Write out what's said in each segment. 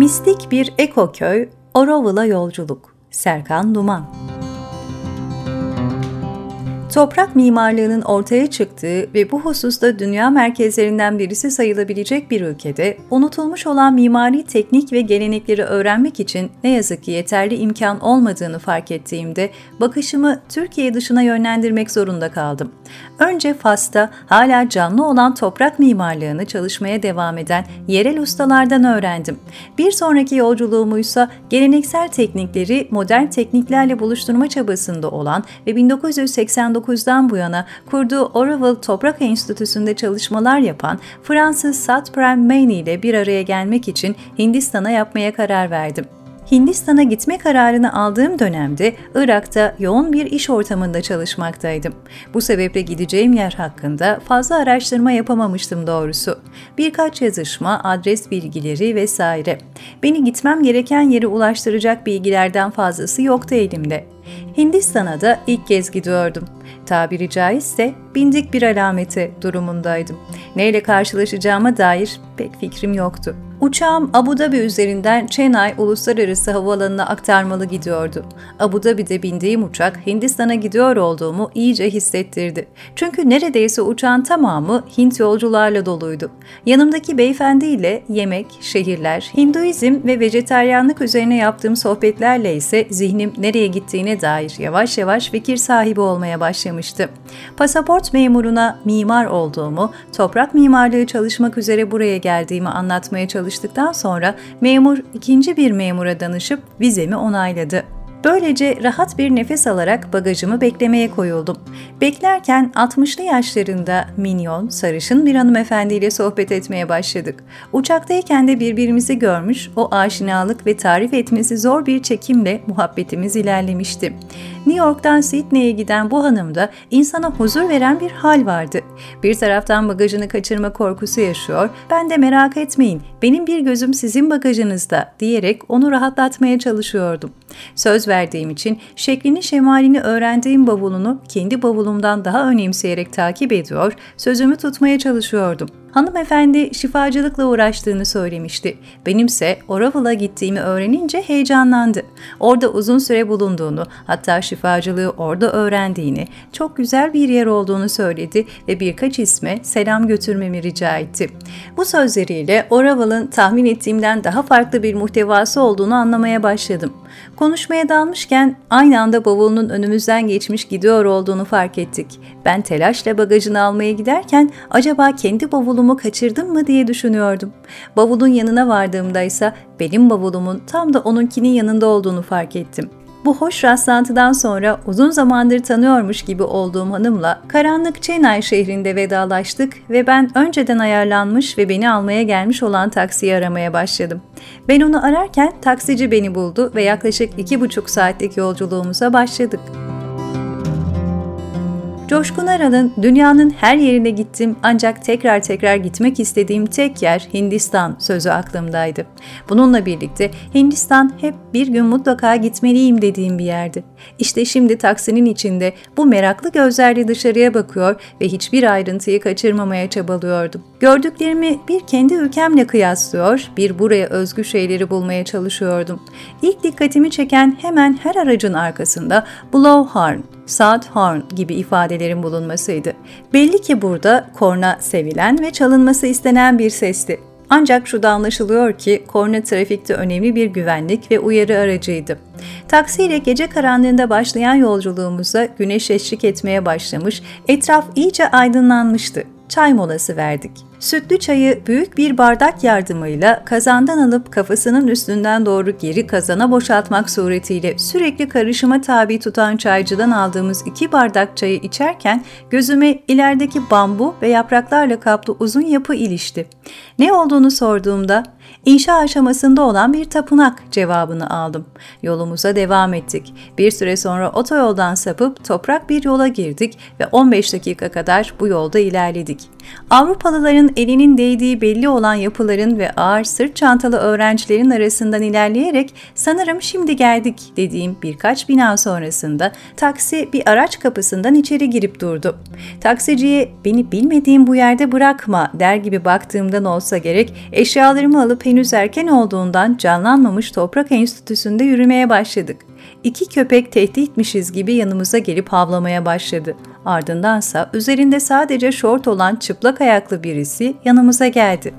Mistik bir ekoköy, Oroville'a yolculuk. Serkan Duman Toprak mimarlığının ortaya çıktığı ve bu hususta dünya merkezlerinden birisi sayılabilecek bir ülkede unutulmuş olan mimari teknik ve gelenekleri öğrenmek için ne yazık ki yeterli imkan olmadığını fark ettiğimde bakışımı Türkiye dışına yönlendirmek zorunda kaldım. Önce Fas'ta hala canlı olan toprak mimarlığını çalışmaya devam eden yerel ustalardan öğrendim. Bir sonraki yolculuğumuysa geleneksel teknikleri modern tekniklerle buluşturma çabasında olan ve 1989 1999'dan bu yana kurduğu Oroville Toprak Enstitüsü'nde çalışmalar yapan Fransız Satprem Maine ile bir araya gelmek için Hindistan'a yapmaya karar verdim. Hindistan'a gitme kararını aldığım dönemde Irak'ta yoğun bir iş ortamında çalışmaktaydım. Bu sebeple gideceğim yer hakkında fazla araştırma yapamamıştım doğrusu. Birkaç yazışma, adres bilgileri vesaire. Beni gitmem gereken yere ulaştıracak bilgilerden fazlası yoktu elimde. Hindistan'a da ilk kez gidiyordum. Tabiri caizse bindik bir alameti durumundaydım. Neyle karşılaşacağıma dair pek fikrim yoktu. Uçağım Abu Dhabi üzerinden Chennai Uluslararası Havaalanı'na aktarmalı gidiyordu. Abu Dhabi'de bindiğim uçak Hindistan'a gidiyor olduğumu iyice hissettirdi. Çünkü neredeyse uçağın tamamı Hint yolcularla doluydu. Yanımdaki beyefendiyle yemek, şehirler, Hinduizm ve vejeteryanlık üzerine yaptığım sohbetlerle ise zihnim nereye gittiğine dair yavaş yavaş fikir sahibi olmaya başlamıştı. Pasaport memuruna mimar olduğumu, toprak mimarlığı çalışmak üzere buraya geldiğimi anlatmaya çalıştım çalıştıktan sonra memur ikinci bir memura danışıp vizemi onayladı. Böylece rahat bir nefes alarak bagajımı beklemeye koyuldum. Beklerken 60'lı yaşlarında minyon, sarışın bir hanımefendiyle sohbet etmeye başladık. Uçaktayken de birbirimizi görmüş, o aşinalık ve tarif etmesi zor bir çekimle muhabbetimiz ilerlemişti. New York'tan Sydney'e giden bu hanımda insana huzur veren bir hal vardı. Bir taraftan bagajını kaçırma korkusu yaşıyor, ben de merak etmeyin, benim bir gözüm sizin bagajınızda diyerek onu rahatlatmaya çalışıyordum. Söz verdiğim için şeklini şemalini öğrendiğim bavulunu kendi bavulumdan daha önemseyerek takip ediyor, sözümü tutmaya çalışıyordum. Hanımefendi şifacılıkla uğraştığını söylemişti. Benimse Oroville'a gittiğimi öğrenince heyecanlandı. Orada uzun süre bulunduğunu, hatta şifacılığı orada öğrendiğini, çok güzel bir yer olduğunu söyledi ve birkaç isme selam götürmemi rica etti. Bu sözleriyle Oroville'ın tahmin ettiğimden daha farklı bir muhtevası olduğunu anlamaya başladım. Konuşmaya dalmışken aynı anda bavulunun önümüzden geçmiş gidiyor olduğunu fark ettik. Ben telaşla bagajını almaya giderken acaba kendi bavulumu kaçırdım mı diye düşünüyordum. Bavulun yanına vardığımda ise benim bavulumun tam da onunkinin yanında olduğunu fark ettim. Bu hoş rastlantıdan sonra uzun zamandır tanıyormuş gibi olduğum hanımla karanlık Chennai şehrinde vedalaştık ve ben önceden ayarlanmış ve beni almaya gelmiş olan taksiyi aramaya başladım. Ben onu ararken taksici beni buldu ve yaklaşık iki buçuk saatlik yolculuğumuza başladık. Coşkun Aral'ın dünyanın her yerine gittim ancak tekrar tekrar gitmek istediğim tek yer Hindistan sözü aklımdaydı. Bununla birlikte Hindistan hep bir gün mutlaka gitmeliyim dediğim bir yerdi. İşte şimdi taksinin içinde bu meraklı gözlerle dışarıya bakıyor ve hiçbir ayrıntıyı kaçırmamaya çabalıyordum. Gördüklerimi bir kendi ülkemle kıyaslıyor, bir buraya özgü şeyleri bulmaya çalışıyordum. İlk dikkatimi çeken hemen her aracın arkasında blowhorn, saat horn gibi ifadelerin bulunmasıydı. Belli ki burada korna sevilen ve çalınması istenen bir sesti. Ancak şu da anlaşılıyor ki korna trafikte önemli bir güvenlik ve uyarı aracıydı. Taksiyle gece karanlığında başlayan yolculuğumuza güneş eşlik etmeye başlamış, etraf iyice aydınlanmıştı. Çay molası verdik. Sütlü çayı büyük bir bardak yardımıyla kazandan alıp kafasının üstünden doğru geri kazana boşaltmak suretiyle sürekli karışıma tabi tutan çaycıdan aldığımız iki bardak çayı içerken gözüme ilerideki bambu ve yapraklarla kaplı uzun yapı ilişti. Ne olduğunu sorduğumda İnşa aşamasında olan bir tapınak cevabını aldım. Yolumuza devam ettik. Bir süre sonra otoyoldan sapıp toprak bir yola girdik ve 15 dakika kadar bu yolda ilerledik. Avrupalıların elinin değdiği belli olan yapıların ve ağır sırt çantalı öğrencilerin arasından ilerleyerek sanırım şimdi geldik dediğim birkaç bina sonrasında taksi bir araç kapısından içeri girip durdu. Taksiciye beni bilmediğim bu yerde bırakma der gibi baktığımdan olsa gerek eşyalarımı alıp henüz erken olduğundan canlanmamış toprak enstitüsünde yürümeye başladık. İki köpek tehditmişiz gibi yanımıza gelip havlamaya başladı. Ardındansa üzerinde sadece şort olan çıplak ayaklı birisi yanımıza geldi.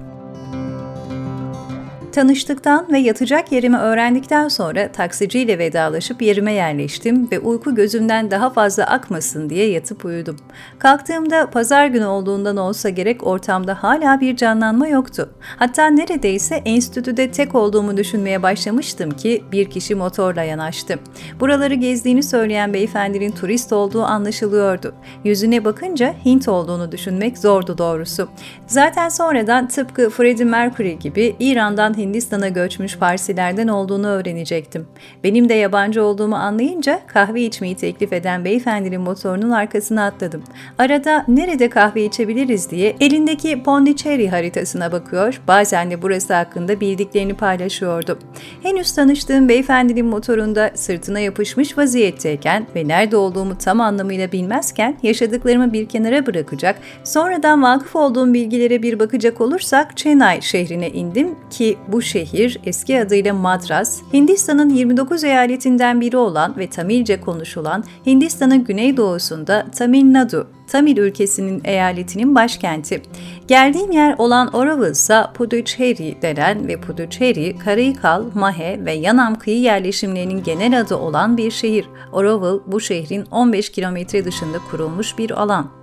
Tanıştıktan ve yatacak yerimi öğrendikten sonra taksiciyle vedalaşıp yerime yerleştim ve uyku gözümden daha fazla akmasın diye yatıp uyudum. Kalktığımda pazar günü olduğundan olsa gerek ortamda hala bir canlanma yoktu. Hatta neredeyse enstitüde tek olduğumu düşünmeye başlamıştım ki bir kişi motorla yanaştı. Buraları gezdiğini söyleyen beyefendinin turist olduğu anlaşılıyordu. Yüzüne bakınca Hint olduğunu düşünmek zordu doğrusu. Zaten sonradan tıpkı Freddie Mercury gibi İran'dan Hindistan'a göçmüş Parsilerden olduğunu öğrenecektim. Benim de yabancı olduğumu anlayınca kahve içmeyi teklif eden beyefendinin motorunun arkasına atladım. Arada nerede kahve içebiliriz diye elindeki Pondicherry haritasına bakıyor, bazen de burası hakkında bildiklerini paylaşıyordu. Henüz tanıştığım beyefendinin motorunda sırtına yapışmış vaziyetteyken ve nerede olduğumu tam anlamıyla bilmezken yaşadıklarımı bir kenara bırakacak, sonradan vakıf olduğum bilgilere bir bakacak olursak Chennai şehrine indim ki bu şehir eski adıyla Madras, Hindistan'ın 29 eyaletinden biri olan ve Tamilce konuşulan Hindistan'ın güneydoğusunda Tamil Nadu, Tamil ülkesinin eyaletinin başkenti. Geldiğim yer olan Oraval ise Puducherry denen ve Puducherry, Karaikal, Mahe ve Yanam kıyı yerleşimlerinin genel adı olan bir şehir. Oraval bu şehrin 15 kilometre dışında kurulmuş bir alan.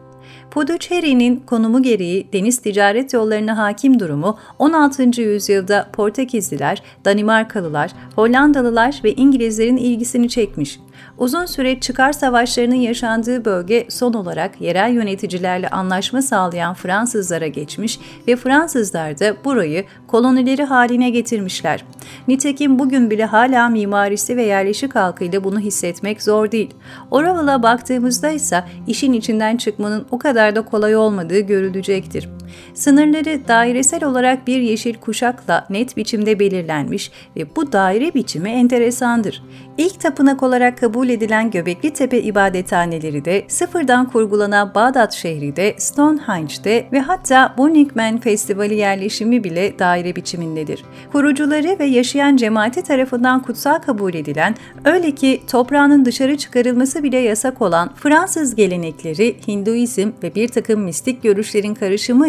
Puducherry'nin konumu gereği deniz ticaret yollarına hakim durumu 16. yüzyılda Portekizliler, Danimarkalılar, Hollandalılar ve İngilizlerin ilgisini çekmiş. Uzun süre çıkar savaşlarının yaşandığı bölge son olarak yerel yöneticilerle anlaşma sağlayan Fransızlara geçmiş ve Fransızlar da burayı kolonileri haline getirmişler. Nitekim bugün bile hala mimarisi ve yerleşik halkıyla bunu hissetmek zor değil. Oraval'a baktığımızda ise işin içinden çıkmanın o kadar da kolay olmadığı görülecektir. Sınırları dairesel olarak bir yeşil kuşakla net biçimde belirlenmiş ve bu daire biçimi enteresandır. İlk tapınak olarak kabul edilen Göbekli Tepe ibadethaneleri de sıfırdan kurgulanan Bağdat şehri de Stonehenge'de ve hatta Burning Man Festivali yerleşimi bile daire biçimindedir. Kurucuları ve yaşayan cemaati tarafından kutsal kabul edilen, öyle ki toprağının dışarı çıkarılması bile yasak olan Fransız gelenekleri, Hinduizm ve bir takım mistik görüşlerin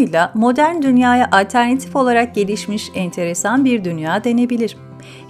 karışımıyla modern dünyaya alternatif olarak gelişmiş enteresan bir dünya denebilir.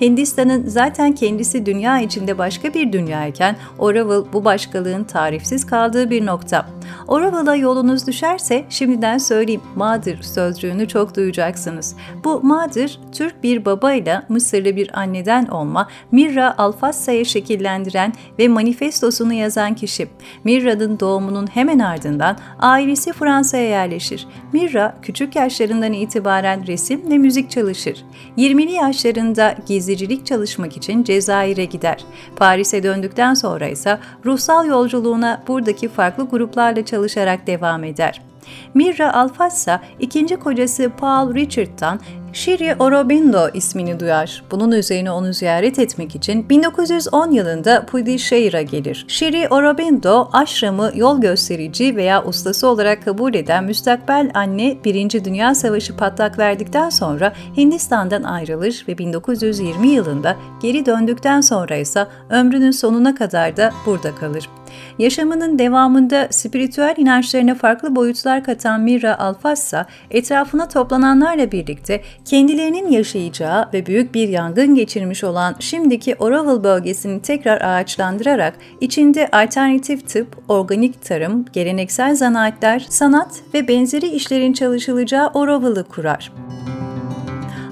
Hindistan'ın zaten kendisi dünya içinde başka bir dünyayken Oraval bu başkalığın tarifsiz kaldığı bir nokta. Oraval'a yolunuz düşerse şimdiden söyleyeyim Madır sözcüğünü çok duyacaksınız. Bu Madır Türk bir babayla Mısırlı bir anneden olma Mirra Alfassa'ya şekillendiren ve manifestosunu yazan kişi. Mirra'nın doğumunun hemen ardından ailesi Fransa'ya yerleşir. Mirra küçük yaşlarından itibaren resim ve müzik çalışır. 20'li yaşlarında gizlicilik çalışmak için Cezayir'e gider. Paris'e döndükten sonra ise ruhsal yolculuğuna buradaki farklı gruplarla çalışarak devam eder. Mirra Alfassa ikinci kocası Paul Richard'tan Shiri Aurobindo ismini duyar. Bunun üzerine onu ziyaret etmek için 1910 yılında Pudishare'a gelir. Shiri Aurobindo, aşramı yol gösterici veya ustası olarak kabul eden müstakbel anne 1. Dünya Savaşı patlak verdikten sonra Hindistan'dan ayrılır ve 1920 yılında geri döndükten sonra ise ömrünün sonuna kadar da burada kalır. Yaşamının devamında spiritüel inançlarına farklı boyutlar katan Mira Alfassa, etrafına toplananlarla birlikte kendilerinin yaşayacağı ve büyük bir yangın geçirmiş olan şimdiki Oraval bölgesini tekrar ağaçlandırarak içinde alternatif tıp, organik tarım, geleneksel zanaatler, sanat ve benzeri işlerin çalışılacağı Oraval'ı kurar.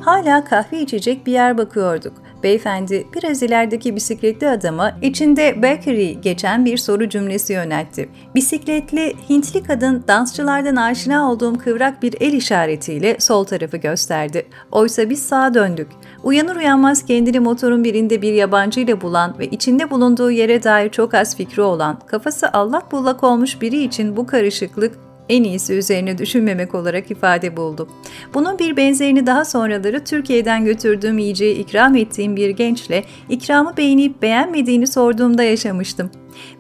Hala kahve içecek bir yer bakıyorduk. Beyefendi biraz ilerideki bisikletli adama içinde bakery geçen bir soru cümlesi yöneltti. Bisikletli Hintli kadın dansçılardan aşina olduğum kıvrak bir el işaretiyle sol tarafı gösterdi. Oysa biz sağa döndük. Uyanır uyanmaz kendini motorun birinde bir yabancı ile bulan ve içinde bulunduğu yere dair çok az fikri olan, kafası allak bullak olmuş biri için bu karışıklık en iyisi üzerine düşünmemek olarak ifade buldu. Bunun bir benzerini daha sonraları Türkiye'den götürdüğüm yiyeceği ikram ettiğim bir gençle ikramı beğenip beğenmediğini sorduğumda yaşamıştım.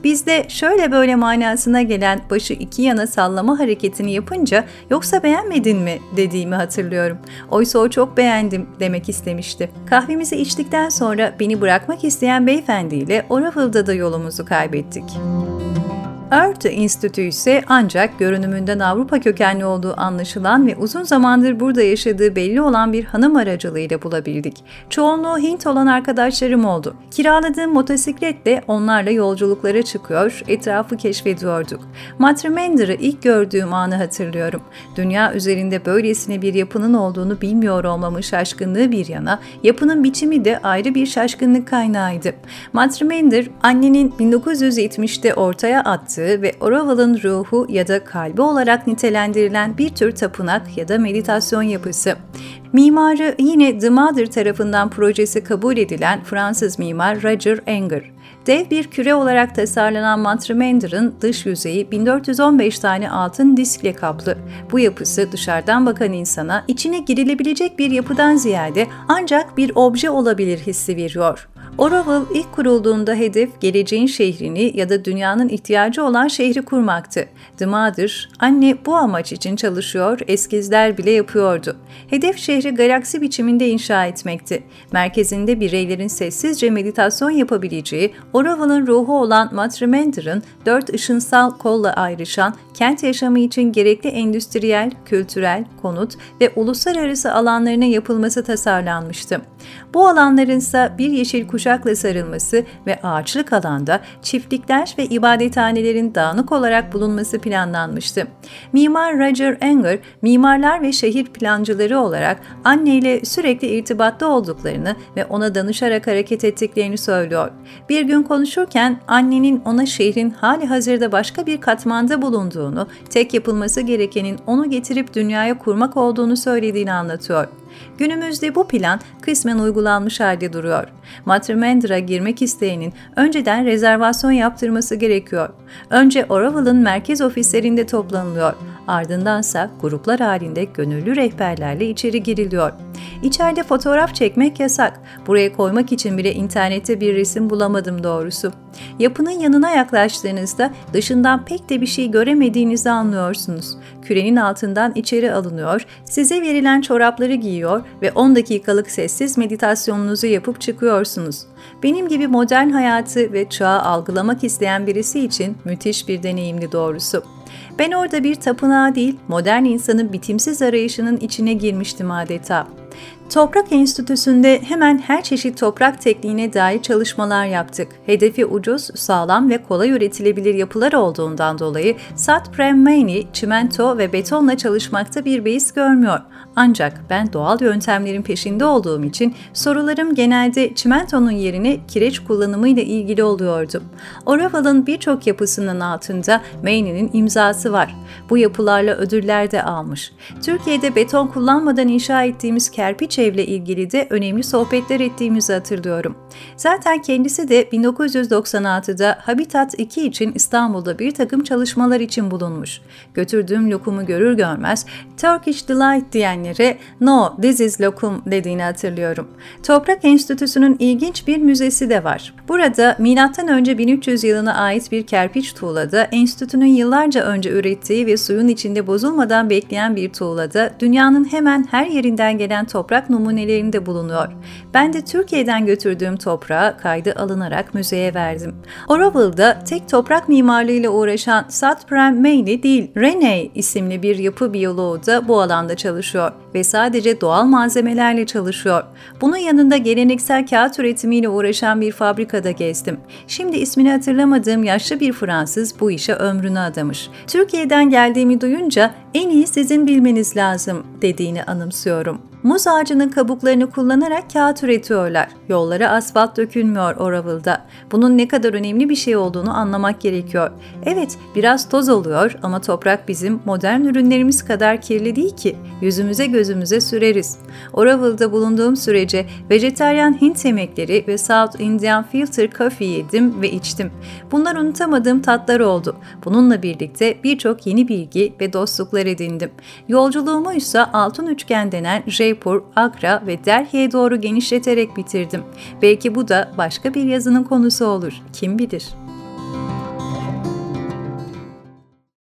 Bizde şöyle böyle manasına gelen başı iki yana sallama hareketini yapınca yoksa beğenmedin mi dediğimi hatırlıyorum. Oysa o çok beğendim demek istemişti. Kahvemizi içtikten sonra beni bırakmak isteyen beyefendiyle Oraville'da da yolumuzu kaybettik. Örtü Enstitü ise ancak görünümünden Avrupa kökenli olduğu anlaşılan ve uzun zamandır burada yaşadığı belli olan bir hanım aracılığıyla bulabildik. Çoğunluğu Hint olan arkadaşlarım oldu. Kiraladığım motosikletle onlarla yolculuklara çıkıyor, etrafı keşfediyorduk. Matrimender'ı ilk gördüğüm anı hatırlıyorum. Dünya üzerinde böylesine bir yapının olduğunu bilmiyor olmamın şaşkınlığı bir yana, yapının biçimi de ayrı bir şaşkınlık kaynağıydı. Matrimender, annenin 1970'te ortaya attığı yarattığı ve Oroville'ın ruhu ya da kalbi olarak nitelendirilen bir tür tapınak ya da meditasyon yapısı. Mimarı yine The Mother tarafından projesi kabul edilen Fransız mimar Roger Anger. Dev bir küre olarak tasarlanan Mantramander'ın dış yüzeyi 1415 tane altın diskle kaplı. Bu yapısı dışarıdan bakan insana içine girilebilecek bir yapıdan ziyade ancak bir obje olabilir hissi veriyor. Oroville ilk kurulduğunda hedef geleceğin şehrini ya da dünyanın ihtiyacı olan şehri kurmaktı. The Mother, anne bu amaç için çalışıyor, eskizler bile yapıyordu. Hedef şehri galaksi biçiminde inşa etmekti. Merkezinde bireylerin sessizce meditasyon yapabileceği, Oroville'ın ruhu olan Matrimander'ın dört ışınsal kolla ayrışan kent yaşamı için gerekli endüstriyel, kültürel, konut ve uluslararası alanlarına yapılması tasarlanmıştı. Bu alanların ise bir yeşil kuşakla sarılması ve ağaçlık alanda çiftlikler ve ibadethanelerin dağınık olarak bulunması planlanmıştı. Mimar Roger Anger, mimarlar ve şehir plancıları olarak anneyle sürekli irtibatta olduklarını ve ona danışarak hareket ettiklerini söylüyor. Bir gün konuşurken annenin ona şehrin hali hazırda başka bir katmanda bulunduğunu, tek yapılması gerekenin onu getirip dünyaya kurmak olduğunu söylediğini anlatıyor. Günümüzde bu plan kısmen uygulanmış halde duruyor. Matrimendra girmek isteyenin önceden rezervasyon yaptırması gerekiyor. Önce Oroville'ın merkez ofislerinde toplanılıyor. Ardındansa gruplar halinde gönüllü rehberlerle içeri giriliyor. İçeride fotoğraf çekmek yasak. Buraya koymak için bile internette bir resim bulamadım doğrusu. Yapının yanına yaklaştığınızda dışından pek de bir şey göremediğinizi anlıyorsunuz. Kürenin altından içeri alınıyor, size verilen çorapları giyiyor ve 10 dakikalık sessiz meditasyonunuzu yapıp çıkıyorsunuz. Benim gibi modern hayatı ve çağı algılamak isteyen birisi için müthiş bir deneyimdi doğrusu. Ben orada bir tapınağa değil, modern insanın bitimsiz arayışının içine girmiştim adeta. Toprak Enstitüsü'nde hemen her çeşit toprak tekniğine dair çalışmalar yaptık. Hedefi ucuz, sağlam ve kolay üretilebilir yapılar olduğundan dolayı Sat Prem Maini, çimento ve betonla çalışmakta bir beis görmüyor. Ancak ben doğal yöntemlerin peşinde olduğum için sorularım genelde çimentonun yerine kireç kullanımıyla ilgili oluyordu. Oravale'ın birçok yapısının altında Maini'nin imzası var. Bu yapılarla ödüller de almış. Türkiye'de beton kullanmadan inşa ettiğimiz kerpiç evle ilgili de önemli sohbetler ettiğimizi hatırlıyorum. Zaten kendisi de 1996'da Habitat 2 için İstanbul'da bir takım çalışmalar için bulunmuş. Götürdüğüm lokumu görür görmez Turkish Delight diyenlere no this is lokum dediğini hatırlıyorum. Toprak Enstitüsü'nün ilginç bir müzesi de var. Burada M.Ö. 1300 yılına ait bir kerpiç tuğlada enstitünün yıllarca önce ürettiği ve suyun içinde bozulmadan bekleyen bir tuğlada dünyanın hemen her yerinden gelen toprak numunelerinde bulunuyor. Ben de Türkiye'den götürdüğüm toprağı kaydı alınarak müzeye verdim. Oroville'da tek toprak mimarlığıyla uğraşan Satprem Meyli değil, Rene isimli bir yapı biyoloğu da bu alanda çalışıyor ve sadece doğal malzemelerle çalışıyor. Bunun yanında geleneksel kağıt üretimiyle uğraşan bir fabrikada gezdim. Şimdi ismini hatırlamadığım yaşlı bir Fransız bu işe ömrünü adamış. Türkiye'den geldiğimi duyunca En iyi sizin bilmeniz lazım dediğini anımsıyorum. Muz ağacının kabuklarını kullanarak kağıt üretiyorlar. Yollara asfalt dökülmüyor Oraville'da. Bunun ne kadar önemli bir şey olduğunu anlamak gerekiyor. Evet, biraz toz oluyor ama toprak bizim modern ürünlerimiz kadar kirli değil ki. Yüzümüze gözümüze süreriz. Oraville'da bulunduğum sürece vejeteryan Hint yemekleri ve South Indian Filter Coffee yedim ve içtim. Bunlar unutamadığım tatlar oldu. Bununla birlikte birçok yeni bilgi ve dostluklar edindim. Yolculuğumu ise altın üçgen denen Jaipur, Agra ve Delhi'ye doğru genişleterek bitirdim. Belki bu da başka bir yazının konusu olur, kim bilir.